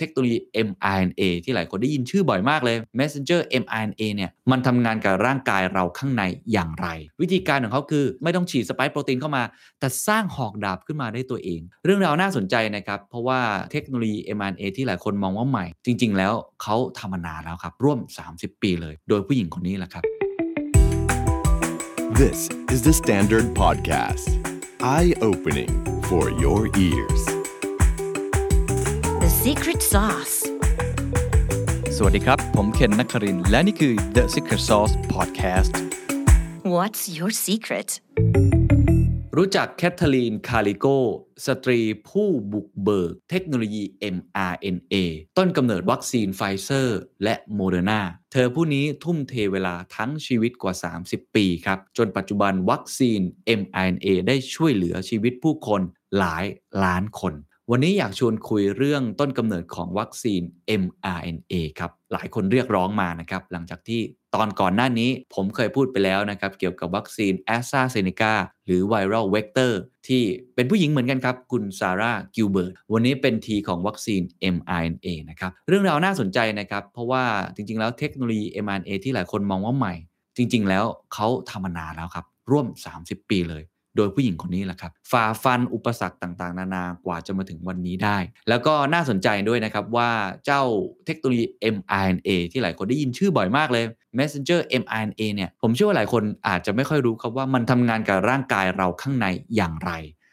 เทคโนโลยี mRNA ที่หลายคนได้ยินชื่อบ่อยมากเลย messenger mRNA เนี่ยมันทำงานกับร่างกายเราข้างในอย่างไร วิธีการของเขาคือไม่ต้องฉีดสไปค์โปรตีนเข้ามา แต่สร้างหอกดาบขึ้นมาได้ตัวเอง เรื่องราวน่าสนใจนะครับเพราะว่าเทคโนโลยี mRNA ที่หลายคนมองว่าใหม่ จริง ๆ แล้วเขาทำมานานแล้วครับร่วม 30 ปีเลย โดยผู้หญิงคนนี้แหละครับ This is the Standard Podcast. Eye-opening for your ears. The secret sauce. สวัสดีครับ ผมเคนนักครินทร์และนี่คือ The Secret Sauce Podcast What's your secret? รู้จักแคทเธอรีน คาริโก สตรีผู้บุกเบิกเทคโนโลยี mRNA ต้นกำเนิดวัคซีนไฟเซอร์และโมเดอร์นาเธอผู้นี้ทุ่มเทเวลาทั้งชีวิตกว่า 30 ปีครับ จนปัจจุบันวัคซีน mRNA ได้ช่วยเหลือชีวิตผู้คนหลายล้านคน วันนี้อยากชวนคุยเรื่องต้นกำเนิดของวัคซีน mRNA ครับหลายคนเรียกร้องมานะครับหลังจากที่ตอนก่อนหน้านี้ผมเคยพูดไปแล้วนะครับเกี่ยวกับวัคซีน a s t r a z เซ e c a หรือ Viral Vector ที่เป็นผู้หญิงเหมือนกันครับ คุณซาร่ากิลเบิร์ตวันนี้เป็นทีของวัคซีน mRNA นะครับเรื่องราวน่าสนใจนะครับ เพราะว่าจริง ๆ แล้วเทคโนโลยี mRNA ที่หลายคนมองว่าใหม่ จริง ๆ แล้วเขาทำมานานแล้วครับร่วม 30 ปีเลย โดยผู้หญิงคนนี้แหละครับฝ่าฟันอุปสรรคต่างๆ นานากว่าจะมาถึงวันนี้ได้ แล้วก็น่าสนใจด้วยนะครับว่าเจ้าเทคโนโลยี mRNA ที่หลายคนได้ยินชื่อบ่อยมากเลย messenger mRNA เนี่ยผมเชื่อว่าหลายคนอาจจะไม่ค่อยรู้ครับว่ามันทำงานกับร่างกายเราข้างในอย่างไร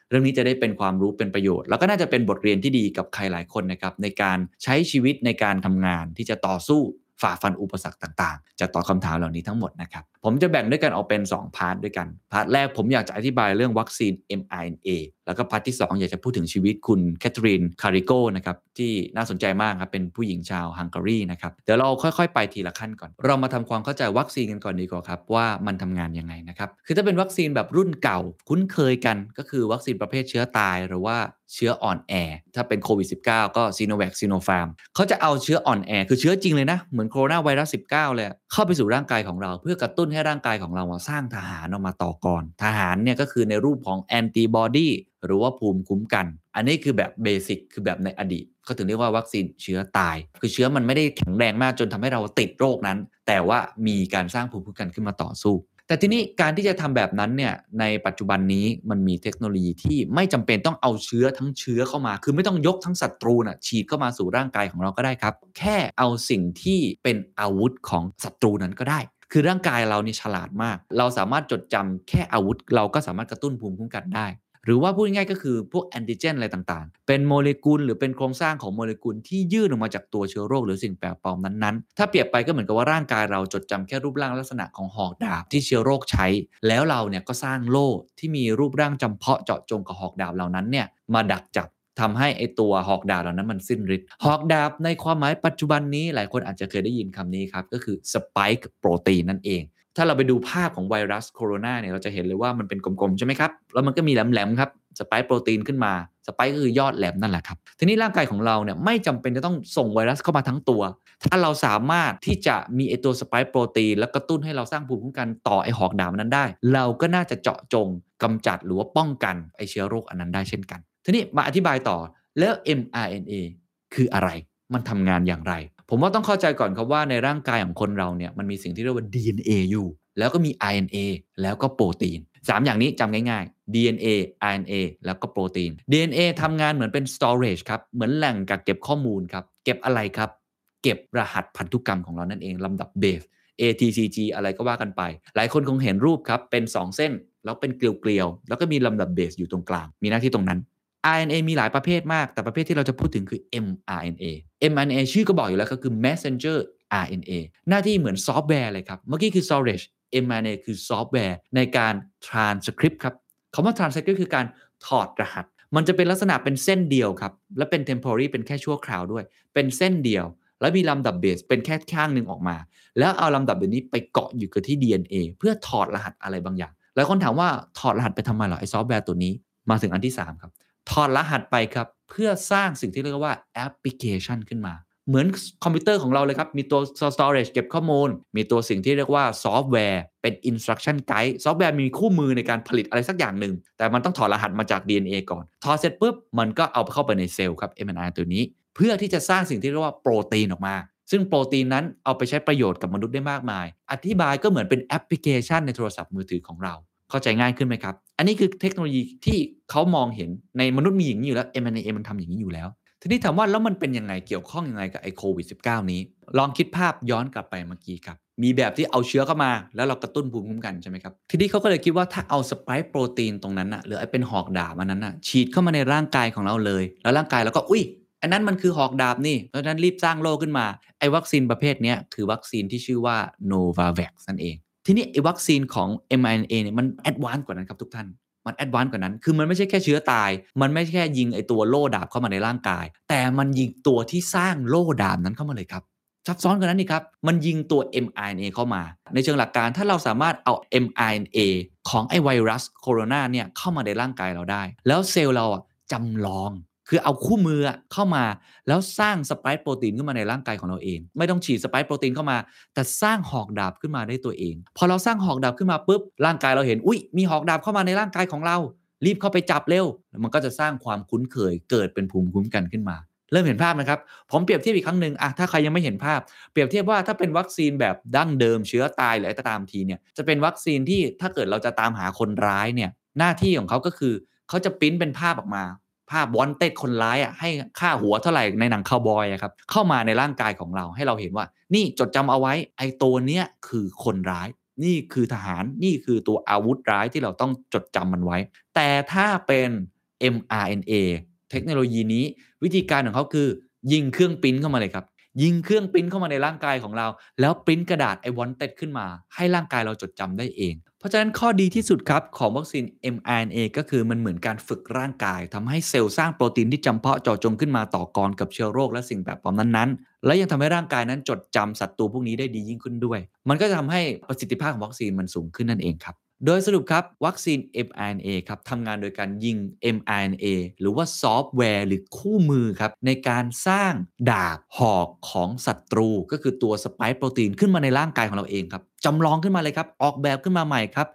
เรื่องนี้จะได้เป็นความรู้เป็นประโยชน์ แล้วก็น่าจะเป็นบทเรียนที่ดีกับใครหลายคนนะครับในการใช้ชีวิตในการทำงานที่จะต่อสู้ฝ่าฟันอุปสรรคต่างๆ จะตอบคำถามเหล่านี้ทั้งหมดนะครับผมจะแบ่งด้วยกันออกเป็น 2 part ด้วยกัน part แรกผมอยากจะอธิบายเรื่องวัคซีน mRNA แล้วก็ part ที่ 2 อยากจะพูดถึงชีวิตคุณแคทเธอรีนคาริโกนะครับที่น่าสนใจมากครับ เป็นผู้หญิงชาวฮังการีนะครับ เดี๋ยวเราค่อยๆ ไปทีละขั้นก่อน เรามาทำความเข้าใจวัคซีนกันก่อนดีกว่าครับ ว่ามันทำงานยังไงนะครับ คือถ้าเป็นวัคซีนแบบรุ่นเก่าคุ้นเคยกัน ก็คือวัคซีนประเภทเชื้อตายหรือว่าเชื้ออ่อนแอถ้าเป็นโควิด -19 ก็ซีโนแวคซีโนฟาร์มเขาจะเอาเชื้ออ่อนแอคือเชื้อจริงเลยนะเหมือนโคโรนาไวรัส19เลยเข้าไปสู่ร่างกายของเราเพื่อกระตุ้นให้ร่างกายของเราสร้างทหารออกมาต่อกรทหารเนี่ยก็คือในรูปของแอนติบอดีหรือว่าภูมิคุ้มกัน อันนี้คือแบบเบสิกคือแบบในอดีตก็ถึงเรียกว่าวัคซีนเชื้อตาย คือเชื้อมันไม่ได้แข็งแรงมากจนทำให้เราติดโรคนั้น แต่ว่ามีการสร้างภูมิคุ้มกันขึ้นมาต่อสู้ แต่ทีนี้การที่จะทำแบบนั้นเนี่ยในปัจจุบันนี้มันมีเทคโนโลยีที่ไม่จำเป็นต้องเอาเชื้อทั้งเชื้อเข้ามา คือไม่ต้องยกทั้งศัตรูนะ่ะฉีดเข้ามาสู่ร่างกายของเราก็ได้ครับ แค่เอาสิ่งที่เป็นอาวุธของศัตรูนั้นก็ได้ คือร่างกายเรานี่ฉลาดมาก เราสามารถจดจำแค่อาวุธ เราก็สามารถกระตุ้นภูมิคุ้มกันได้ หรือว่าพูดง่ายๆก็คือพวกแอนติเจนอะไรต่างๆ เป็นโมเลกุลหรือเป็นโครงสร้างของโมเลกุลที่ยื่นออกมาจากตัวเชื้อโรคหรือสิ่งแปลกปลอมนั้นๆ ถ้าเปรียบไปก็เหมือนกับว่าร่างกายเราจดจำแค่รูปร่างลักษณะของหอกดาบที่เชื้อโรคใช้ แล้วเราเนี่ยก็สร้างโล่ที่มีรูปร่างจำเพาะเจาะจงกับหอกดาบเหล่านั้นเนี่ยมาดักจับ ทำให้ไอตัวหอกดาบเหล่านั้นมันสิ้นฤทธิ์หอกดาบในความหมายปัจจุบันนี้หลายคนอาจจะเคยได้ยินคำนี้ครับ ก็คือสปายโปรตีนนั่นเอง ถ้าเราไปดูภาพของไวรัสโคโรนาเนี่ยเราจะเห็นเลยว่ามันเป็นกลมๆ ใช่ไหมครับ แล้วมันก็มีแหลมๆครับสปค์โปรตีนขึ้นมาสปค์ก็คือยอดแหลมนั่นแหละครับทีนี้ร่างกายของเราเนี่ยไม่จำเป็นจะต้องส่งไวรัสเข้ามาทั้งตัว ถ้าเราสามารถที่จะมีไอตัวสปค์โปรตีนแล้วกระตุ้นให้เราสร้างภูมิคุ้มกันต่อไอหอกดาบนั้นได้ เราก็น่าจะเจาะจงกำจัดหรือว่าป้องกันไอเชื้อโรคอันนั้นได้เช่นกัน ทีนี้มาอธิบายต่อแล้ว mRNA คืออะไร มันทำงานอย่างไร ผมว่าต้องเข้าใจก่อนครับว่าในร่างกายของคนเราเนี่ยมันมีสิ่งที่เรียกว่า DNA อยู่ แล้วก็มี RNA แล้วก็โปรตีน 3 อย่างนี้จำง่ายๆ DNA RNA แล้วก็โปรตีน DNA ทำงานเหมือนเป็น storage ครับ เหมือนแหล่งกักเก็บข้อมูลครับ เก็บอะไรครับ เก็บรหัสพันธุกรรมของเรานั่นเองลำดับเบส ATCG อะไรก็ว่ากันไป หลายคนคงเห็นรูปครับ เป็น 2 เส้น แล้วเป็นเกลียวๆ แล้วก็มีลำดับเบสอยู่ตรงกลาง มีหน้าที่ตรงนั้น RNA มีหลายประเภทมาก แต่ประเภทที่เราจะพูดถึงคือ mRNA mRNA ชื่อก็บอกอยู่แล้วก็คือ messenger RNA หน้าที่เหมือนซอฟต์แวร์เลยครับ เมื่อกี้คือ storage mRNA คือซอฟต์แวร์ในการ transcript ครับคำว่า transcript คือการถอดรหัส มันจะเป็นลักษณะเป็นเส้นเดียวครับ และเป็น temporary เป็นแค่ชั่วคราวด้วย เป็นเส้นเดียว แล้วมีลำดับเบสเป็นแค่ข้างหนึ่งออกมา แล้วเอาลำดับแบบนี้ไปเกาะอยู่กับที่ DNA เพื่อถอดรหัสอะไรบางอย่างหลายคนถามว่าถอดรหัสไปทำไมเหรอไอ้ซอฟต์แวร์ตัวนี้มาถึงอันที่ 3 ครับ ถอดรหัสไปครับ เพื่อสร้างสิ่งที่เรียกว่าแอปพลิเคชันขึ้นมา เหมือนคอมพิวเตอร์ของเราเลยครับ มีตัว storage เก็บข้อมูล มีตัวสิ่งที่เรียกว่าซอฟต์แวร์เป็น instruction guide ซอฟต์แวร์มีคู่มือในการผลิตอะไรสักอย่างหนึ่ง แต่มันต้องถอดรหัสมาจาก DNA ก่อน ถอดเสร็จปุ๊บ มันก็เอาเข้าไปในเซลล์ครับ mRNA ตัวนี้ เพื่อที่จะสร้างสิ่งที่เรียกว่าโปรตีนออกมาซึ่งโปรตีนนั้นเอาไปใช้ประโยชน์กับมนุษย์ได้มากมาย อธิบายก็เหมือนเป็นแอปพลิเคชันในโทรศัพท์มือถือของเรา เข้าใจง่ายขึ้นไหมครับ อันนี้คือเทคโนโลยีที่เขามองเห็นในมนุษย์มีอย่างนี้อยู่แล้ว M&A มันทำอย่างนี้อยู่แล้ว ทีนี้ถามว่าแล้วมันเป็นยังไงเกี่ยวข้องยังไงกับไอโควิด -19 นี้ ลองคิดภาพย้อนกลับไปเมื่อกี้ครับ มีแบบที่เอาเชื้อเข้ามา แล้วเรากระตุ้นภูมิคุ้มกันใช่ไหมครับ ทีนี้เขาก็เลยคิดว่าถ้าเอาสไปค์โปรตีนตรงนั้นอะหรือไอเป็นหอกดาบอันนั้นอะฉีดเข้ามาในร่างกายของเราเลย แล้วร่างกายเราก็อุ้ยอันนั้นมันคือหอกดาบนี่ เพราะฉะนั้นรีบสร้างโลขึ้นมา ไอ้วัคซีนประเภทนี้คือวัคซีนที่ชื่อว่า Novavax นั่นเอง ทีนี้ไอ้วัคซีนของ mRNA เนี่ยมัน advance กว่านั้นครับทุกท่าน มัน advance กว่านั้น คือมันไม่ใช่แค่เชื้อตาย มันไม่ใช่แค่ยิงไอ้ตัวโล่ดาบเข้ามาในร่างกาย แต่มันยิงตัวที่สร้างโล่ดาบนั้นเข้ามาเลยครับ ซับซ้อนกว่านั้นนี่ครับ มันยิงตัว mRNA เข้ามา ในเชิงหลักการถ้าเราสามารถเอา mRNA ของไอ้ไวรัสโคโรนาเนี่ยเข้ามาในร่างกายเราได้ แล้วเซลล์เราอะจำลอง คือเอาคู่มือเข้ามาแล้วสร้างสไปค์โปรตีนขึ้นมาในร่างกายของเราเอง ไม่ต้องฉีดสไปค์โปรตีนเข้ามา แต่สร้างหอกดาบขึ้นมาได้ตัวเอง พอเราสร้างหอกดาบขึ้นมาปุ๊บร่างกายเราเห็นอุ้ยมีหอกดาบเข้ามาในร่างกายของเรา รีบเข้าไปจับเร็วมันก็จะสร้างความคุ้นเคยเกิดเป็นภูมิคุ้มกันขึ้นมา เริ่มเห็นภาพนะครับ ผมเปรียบเทียบอีกครั้งหนึ่งอะถ้าใครยังไม่เห็นภาพ เปรียบเทียบว่าถ้าเป็นวัคซีนแบบดั้งเดิมเชื้อตายหรืออะไรตามทีเนี่ยจะเป็นวัคซีนที่ถ้าเกิดเราจะตามหาคนร้ายเนี่ยหน้าที่ของเขาก็คือเขาจะปิ้นเป็นภาพออกมา ภาพวอนเต็ดคนร้ายอะให้ค่าหัวเท่าไหร่ในหนังคาวบอยครับ เข้ามาในร่างกายของเราให้เราเห็นว่า นี่จดจำเอาไว้ไอ้ตัวเนี้ยคือคนร้าย นี่คือทหารนี่คือตัวอาวุธร้ายที่เราต้องจดจำมันไว้ แต่ถ้าเป็น mRNA เทคโนโลยีนี้วิธีการของเขาคือ ยิงเครื่องปริ้นเข้ามาเลยครับ ยิงเครื่องปริ้นเข้ามาในร่างกายของเรา แล้วปริ้นกระดาษไอวอนเต็ดขึ้นมา ให้ร่างกายเราจดจำได้เอง เพราะฉะนั้นข้อดีที่สุดครับ ของวัคซีน mRNA ก็คือมันเหมือนการฝึกร่างกายทำให้เซลล์สร้างโปรตีนที่จำเพาะเจาะจงขึ้นมาต่อกรกับเชื้อโรคและสิ่งแปลกปลอมนั้นๆ และยังทำให้ร่างกายนั้นจดจำศัตรูพวกนี้ได้ดียิ่งขึ้นด้วย มันก็จะทำให้ประสิทธิภาพของวัคซีนมันสูงขึ้นนั่นเองครับ โดยสรุปครับ วัคซีน mRNA ครับทำงานโดยการยิง mRNA หรือว่าซอฟต์แวร์หรือคู่มือครับ ในการสร้างดาบหอกของศัตรู ก็คือตัวสปค์โปรตีนขึ้นมาในร่างกายของเราเองครับจำลองขึ้นมาเลยครับ ออกแบบขึ้นมาใหม่ครับ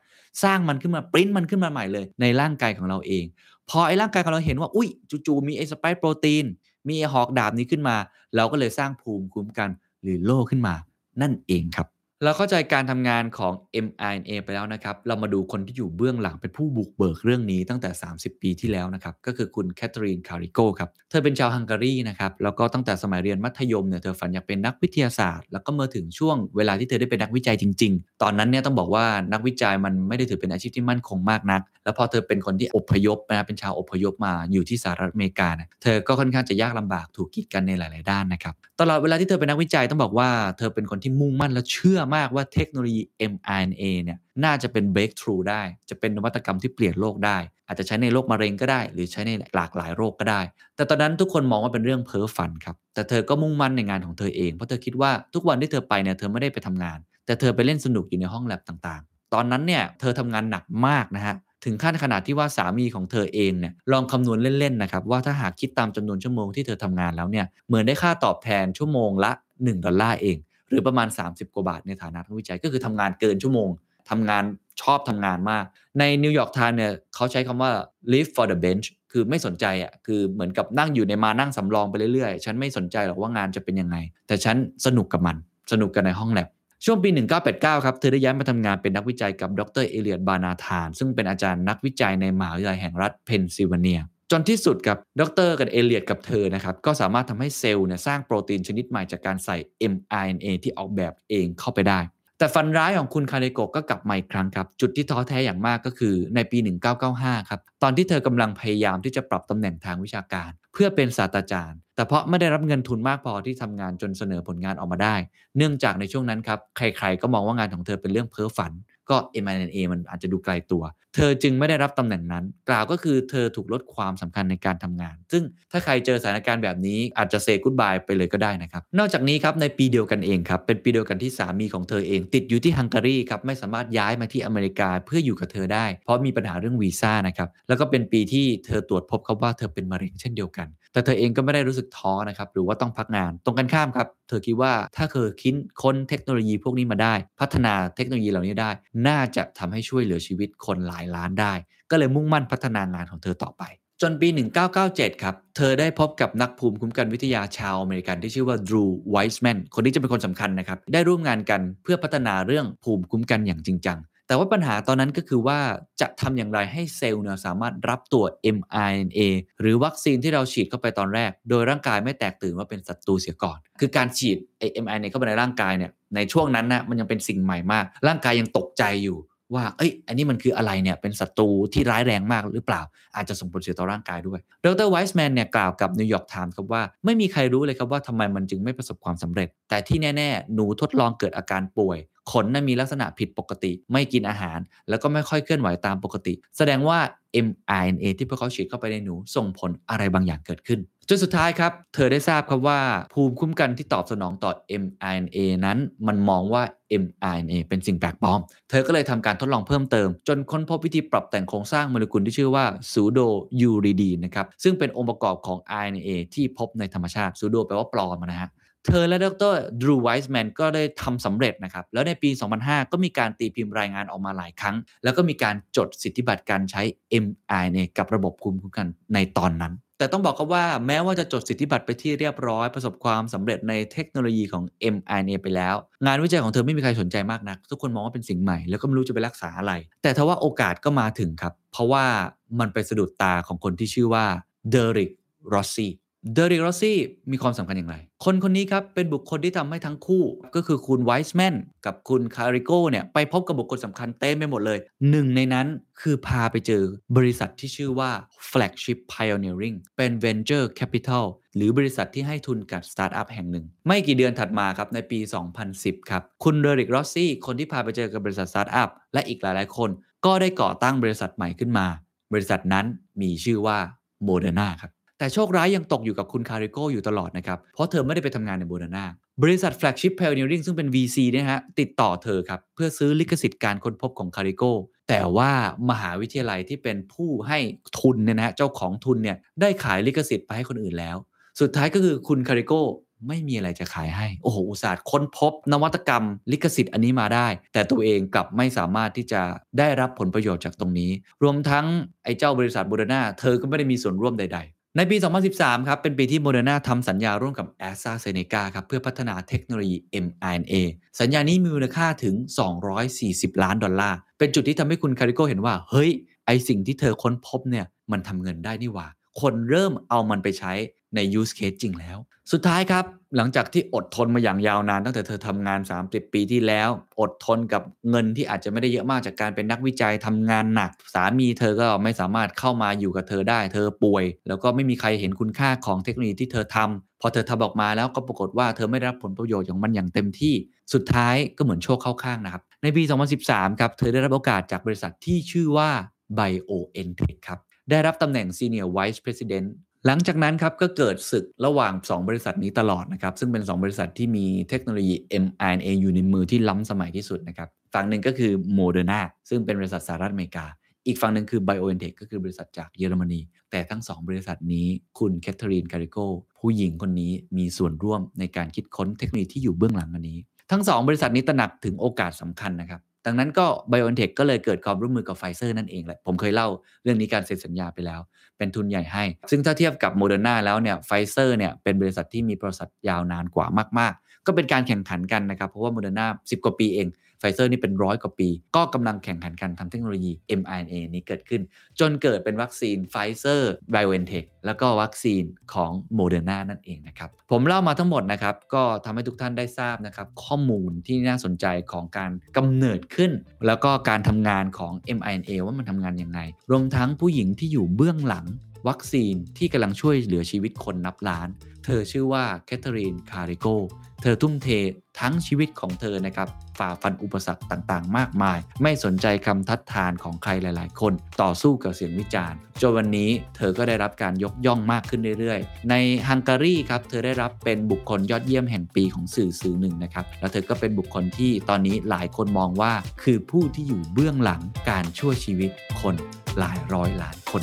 สร้างมันขึ้นมาปริ้นมันขึ้นมาใหม่เลย ในร่างกายของเราเอง พอไอ้ร่างกายของเราเห็นว่าอุ้ยจู่ๆมีไอ้สปค์โปรตีนมีไอ้หอกดาบนี้ขึ้นมา เราก็เลยสร้างภูมิคุ้มกันหรือโล่ขึ้นมา นั่นเองครับ เราเข้าใจการทำงานของ mRNA ไปแล้วนะครับ เรามาดูคนที่อยู่เบื้องหลังเป็นผู้บุกเบิกเรื่องนี้ตั้งแต่ 30 ปีที่แล้วนะครับ ก็คือคุณแคทเธอรีนคาริโกครับ เธอเป็นชาวฮังการีนะครับ แล้วก็ตั้งแต่สมัยเรียนมัธยมเนี่ย เธอฝันอยากเป็นนักวิทยาศาสตร์ แล้วก็เมื่อถึงช่วงเวลาที่เธอได้เป็นนักวิจัยจริง ๆ ตอนนั้นเนี่ยต้องบอกว่านักวิจัยมันไม่ได้ถือเป็นอาชีพที่มั่นคงมากนักแล้วพอเธอเป็นคนที่อพยพนะเป็นชาวอพยพมาอยู่ที่สหรัฐอเมริกานะเธอก็ค่อนข้างจะยากลำบากถูกกีดกันในหลาย ๆ ด้านนะครับตลอดเวลาที่เธอเป็นนักวิจัยต้องบอกว่าเธอเป็นคนที่มุ่งมั่นและเชื่อมากว่าเทคโนโลยี mRNA เนี่ยน่าจะเป็น breakthrough ได้ จะเป็นนวัตกรรมที่เปลี่ยนโลกได้ อาจจะใช้ในโรคมะเร็งก็ได้ หรือใช้ในหลากหลายโรคก็ได้ แต่ตอนนั้นทุกคนมองว่าเป็นเรื่องเพ้อฝันครับ แต่เธอก็มุ่งมั่นในงานของเธอเอง เพราะเธอคิดว่าทุกวันที่เธอไปเนี่ยเธอไม่ได้ไปทำงาน แต่เธอไปเล่นสนุกอยู่ในห้องแล็บต่างๆ ตอนนั้นเนี่ยเธอทำงานหนักมากนะฮะ ถึงขั้นขนาดที่ว่าสามีของเธอเองเนี่ยลองคำนวณเล่นๆนะครับว่าถ้าหากคิดตามจำนวนชั่วโมงที่เธอทำงานแล้วเนี่ยเหมือนได้ค่าตอบแทนชั่วโมงละ 1 ดอลลาร์เอง หรือประมาณ 30 กว่าบาทในฐานะนักวิจัยก็คือทำงานเกินชั่วโมงทำงานชอบทำงานมาก ในนิวยอร์กไทมส์เนี่ยเขาใช้คำว่า live for the bench คือไม่สนใจอะคือเหมือนกับนั่งอยู่ในมานั่งสำรองไปเรื่อยๆ ฉันไม่สนใจหรอกว่างานจะเป็นยังไง แต่ฉันสนุกกับมัน สนุกกันในห้องแล็บ ช่วงปี 1989 ครับ เธอได้ย้ายมาทำงานเป็นนักวิจัยกับดรเอลเลียตบาร์นาธาน ซึ่งเป็นอาจารย์นักวิจัยในมหาวิทยาลัยแห่งรัฐเพนซิลเวเนีย จนที่สุดกับดรกับเอลเลียตกับเธอนะครับ ก็สามารถทำให้เซลล์เนี่ยสร้างโปรตีนชนิดใหม่จากการใส่ mRNA ที่ออกแบบเองเข้าไปได้ แต่ฝันร้ายของคุณคาริโกก็กลับมาอีกครั้งครับ จุดที่ท้อแท้อย่างมากก็คือในปี 1995 ครับ ตอนที่เธอกำลังพยายามที่จะปรับตำแหน่งทางวิชาการ เพื่อเป็นศาสตราจารย์ แต่เพราะไม่ได้รับเงินทุนมากพอที่ทำงานจนเสนอผลงานออกมาได้ เนื่องจากในช่วงนั้นครับ ใครๆ ก็มองว่างานของเธอเป็นเรื่องเพ้อฝัน ก็ m อ a มันอาจจะดูไกลตัว เธอจึงไม่ได้รับตำแหน่งนั้น กล่าวก็คือเธอถูกลดความสำคัญในการทำงาน ซึ่งถ้าใครเจอสถานการณ์แบบนี้อาจจะเซกุดบายไปเลยก็ได้นะครับ นอกจากนี้ครับในปีเดียวกันเองครับ เป็นปีเดียวกันที่สามีของเธอเอง ติดอยู่ที่ฮังการีครับไม่สามารถย้ายมาที่อเมริกาเพื่ออยู่กับเธอได้ เพราะมีปัญหาเรื่องวีซ่านะครับแล้วก็เป็นปีที่เธอตรวจพบครับว่าเธอเป็นมะเร็งเช่นเดียวกัน แต่เธอเองก็ไม่ได้รู้สึกท้อนะครับหรือว่าต้องพักงาน ตรงกันข้ามครับเธอคิดว่าถ้าเธอคิดค้นเทคโนโลยีพวกนี้มาได้ พัฒนาเทคโนโลยีเหล่านี้ได้ น่าจะทำให้ช่วยเหลือชีวิตคนหลายล้านได้ ก็เลยมุ่งมั่นพัฒนางานของเธอต่อไป จนปี 1997 ครับ เธอได้พบกับนักภูมิคุ้มกันวิทยาชาวอเมริกันที่ชื่อว่าดรูไวส์แมนคนนี้จะเป็นคนสำคัญนะครับ ได้ร่วมงานกันเพื่อพัฒนาเรื่องภูมิคุ้มกันอย่างจริงจังแต่ว่าปัญหาตอนนั้นก็คือว่าจะทำอย่างไรให้เซลล์เนี่ยสามารถรับตัว mRNA หรือวัคซีนที่เราฉีดเข้าไปตอนแรก โดยร่างกายไม่แตกตื่นว่าเป็นศัตรูเสียก่อน คือการฉีดไอ้ mRNA เข้าไปในร่างกายเนี่ยในช่วงนั้นนะมันยังเป็นสิ่งใหม่มาก ร่างกายยังตกใจอยู่ ว่าเอ้ยอันนี้มันคืออะไรเนี่ยเป็นศัตรูที่ร้ายแรงมากหรือเปล่า อาจจะส่งผลเสียต่อร่างกายด้วย ดรไวส์แมนเนี่ยกล่าวกับนิวยอร์กไทมส์ครับว่าไม่มีใครรู้เลยครับว่าทำไมมันจึงไม่ประสบความสำเร็จ แต่ที่แน่ ๆ หนูทดลองเกิดอาการป่วยขนนั้นมีลักษณะผิดปกติ ไม่กินอาหาร แล้วก็ไม่ค่อยเคลื่อนไหวตามปกติ แสดงว่า mRNA ที่พวกเขาฉีดเข้าไปในหนูส่งผลอะไรบางอย่างเกิดขึ้น สุดท้ายครับ เธอได้ทราบครับว่าภูมิคุ้มกันที่ตอบสนองต่อ mRNA นั้น มันมองว่า mRNA เป็นสิ่งแปลกปลอม เธอก็เลยทำการทดลองเพิ่มเติม จนค้นพบวิธีปรับแต่งโครงสร้างโมเลกุลที่ชื่อว่าซูโดยูริดีนนะครับ ซึ่งเป็นองค์ประกอบของ RNA ที่พบในธรรมชาติซูโดแปลว่าปลอมนะฮะเธอและดรดรูไวส์แมนก็ได้ทำสำเร็จนะครับ แล้วในปี 2005 ก็มีการตีพิมพ์รายงานออกมาหลายครั้ง แล้วก็มีการจดสิทธิบัตรการใช้ mRNA กับระบบภูมิคุ้มกันในตอนนั้น แต่ต้องบอกก็ว่าแม้ว่าจะจดสิทธิบัตรไปที่เรียบร้อย ประสบความสำเร็จในเทคโนโลยีของ mRNA ไปแล้ว งานวิจัยของเธอไม่มีใครสนใจมากนัก ทุกคนมองว่าเป็นสิ่งใหม่ แล้วก็ไม่รู้จะไปรักษาอะไร แต่ทว่าโอกาสก็มาถึงครับ เพราะว่ามันไปสะดุดตาของคนที่ชื่อว่าเดริกรอสซี่ เดริกรอสซี่มีความสำคัญอย่างไร คนคนนี้ครับเป็นบุคคลที่ทำให้ทั้งคู่ก็คือคุณไวส์แมนกับคุณคาริโกเนี่ยไปพบกับบุคคลสำคัญเต็มไปหมดเลย หนึ่งในนั้นคือพาไปเจอบริษัทที่ชื่อว่า Flagship Pioneering เป็น Venture Capital หรือบริษัทที่ให้ทุนกับสตาร์ทอัพแห่งหนึ่ง ไม่กี่เดือนถัดมาครับในปี 2010 ครับ คุณเดริกรอสซี่คนที่พาไปเจอกับบริษัทสตาร์ทอัพและอีกหลาย ๆ คน ก็ได้ก่อตั้งบริษัทใหม่ขึ้นมา บริษัทนั้นมีชื่อว่าโมเดอร์นาครับ แต่โชคร้ายยังตกอยู่กับคุณคาริโกอยู่ตลอดนะครับ เพราะเธอไม่ได้ไปทำงานในโมเดอร์นาบริษัท Flagship Pioneering ซึ่งเป็น VC เนี่ยฮะติดต่อเธอครับ เพื่อซื้อลิขสิทธิ์การค้นพบของคาริโกแต่ว่ามหาวิทยาลัยที่เป็นผู้ให้ทุนเนี่ยนะฮะเจ้าของทุนเนี่ยได้ขายลิขสิทธิ์ไปให้คนอื่นแล้ว สุดท้ายก็คือคุณคาริโกไม่มีอะไรจะขายให้ โอ้โห อุตส่าห์ค้นพบ นวัตกรรม ลิขสิทธิ์อันนี้มาได้ แต่ตัวเองกลับไม่สามารถที่จะได้รับผลประโยชน์จากตรงนี้ รวมทั้งไอ้เจ้าบริษัทโมเดอร์นาเธอก็ไม่ได้มีส่วนร่วมใดๆ ในปี 2013 ครับ เป็นปีที่โมเดอร์นาทำสัญญาร่วมกับแอสตราเซเนกาครับ เพื่อพัฒนาเทคโนโลยี mRNA สัญญานี้มีมูลค่าถึง 240 ล้านดอลลาร์ เป็นจุดที่ทำให้คุณคาริโกเห็นว่า เฮ้ย ไอสิ่งที่เธอค้นพบเนี่ย มันทำเงินได้นี่หว่า คนเริ่มเอามันไปใช้ใน use case จริงแล้ว สุดท้ายครับ หลังจากที่อดทนมาอย่างยาวนาน ตั้งแต่เธอทำงาน 30 ปีที่แล้ว อดทนกับเงินที่อาจจะไม่ได้เยอะมากจากการเป็นนักวิจัยทำงานหนัก สามีเธอก็ไม่สามารถเข้ามาอยู่กับเธอได้ เธอป่วย แล้วก็ไม่มีใครเห็นคุณค่าของเทคโนโลยีที่เธอทำพอเธอทำออกมาแล้วก็ปรากฏว่าเธอไม่ได้รับผลประโยชน์ของมันอย่างเต็มที่ สุดท้ายก็เหมือนโชคเข้าข้างนะครับในปี 2013 ครับเธอได้รับโอกาสจากบริษัทที่ชื่อว่า BioNTech ครับ ได้รับตำแหน่ง Senior Vice President หลังจากนั้นครับก็เกิดศึกระหว่าง 2 บริษัทนี้ตลอดนะครับซึ่งเป็น 2 บริษัทที่มีเทคโนโลยี mRNA อยู่ในมือที่ล้ำสมัยที่สุดนะครับฝั่งหนึ่งก็คือ Moderna ซึ่งเป็นบริษัทสหรัฐอเมริกา อีกฝั่งหนึ่งคือ BioNTech ก็คือบริษัทจากเยอรมนี แต่ทั้ง 2 บริษัทนี้คุณแคทเธอรีนคาริโกผู้หญิงคนนี้มีส่วนร่วมในการคิดค้นเทคโนโลยีที่อยู่เบื้องหลังอันนี้ ทั้ง 2 บริษัทนี้ตระหนักถึงโอกาสสำคัญนะครับ ดังนั้นก็ BioNTech ก็เลยเกิดความร่วมมือกับไฟเซอร์นั่นเองแหละผมเคยเล่าเรื่องนี้การเซ็นสัญญาไปแล้ว เป็นทุนใหญ่ให้ ซึ่งถ้าเทียบกับโมเดอร์นาแล้วเนี่ยไฟเซอร์เนี่ยเป็นบริษัทที่มีประวัติยาวนานกว่ามาก ๆ ก็เป็นการแข่งขันกันนะครับ เพราะว่าโมเดอร์นาสิบกว่าปีเอง ไฟเซอร์นี่เป็นร้อยกว่าปี ก็กำลังแข่งขันกันทำเทคโนโลยี mRNA นี้เกิดขึ้น จนเกิดเป็นวัคซีนไฟเซอร์ BioNTech แล้วก็วัคซีนของโมเดอร์นานั่นเองนะครับ ผมเล่ามาทั้งหมดนะครับ ก็ทำให้ทุกท่านได้ทราบนะครับ ข้อมูลที่น่าสนใจของการกำเนิดขึ้น แล้วก็การทำงานของ mRNA ว่ามันทำงานยังไง รวมทั้งผู้หญิงที่อยู่เบื้องหลัง วัคซีนที่กำลังช่วยเหลือชีวิตคนนับล้าน เธอชื่อว่าแคทเธอรีนคาริโก เธอทุ่มเททั้งชีวิตของเธอนะครับ ฝ่าฟันอุปสรรคต่างๆ มากมาย ไม่สนใจคำทัดทานของใครหลาย ๆ คน ต่อสู้กับเสียงวิจารณ์ จนวันนี้เธอก็ได้รับการยกย่องมากขึ้นเรื่อย ๆ ในฮังการีครับ เธอได้รับเป็นบุคคลยอดเยี่ยมแห่งปีของสื่อสื่อหนึ่งนะครับ แล้วเธอก็เป็นบุคคลที่ตอนนี้หลายคนมองว่า คือผู้ที่อยู่เบื้องหลังการช่วยชีวิตคนหลายร้อยล้านคน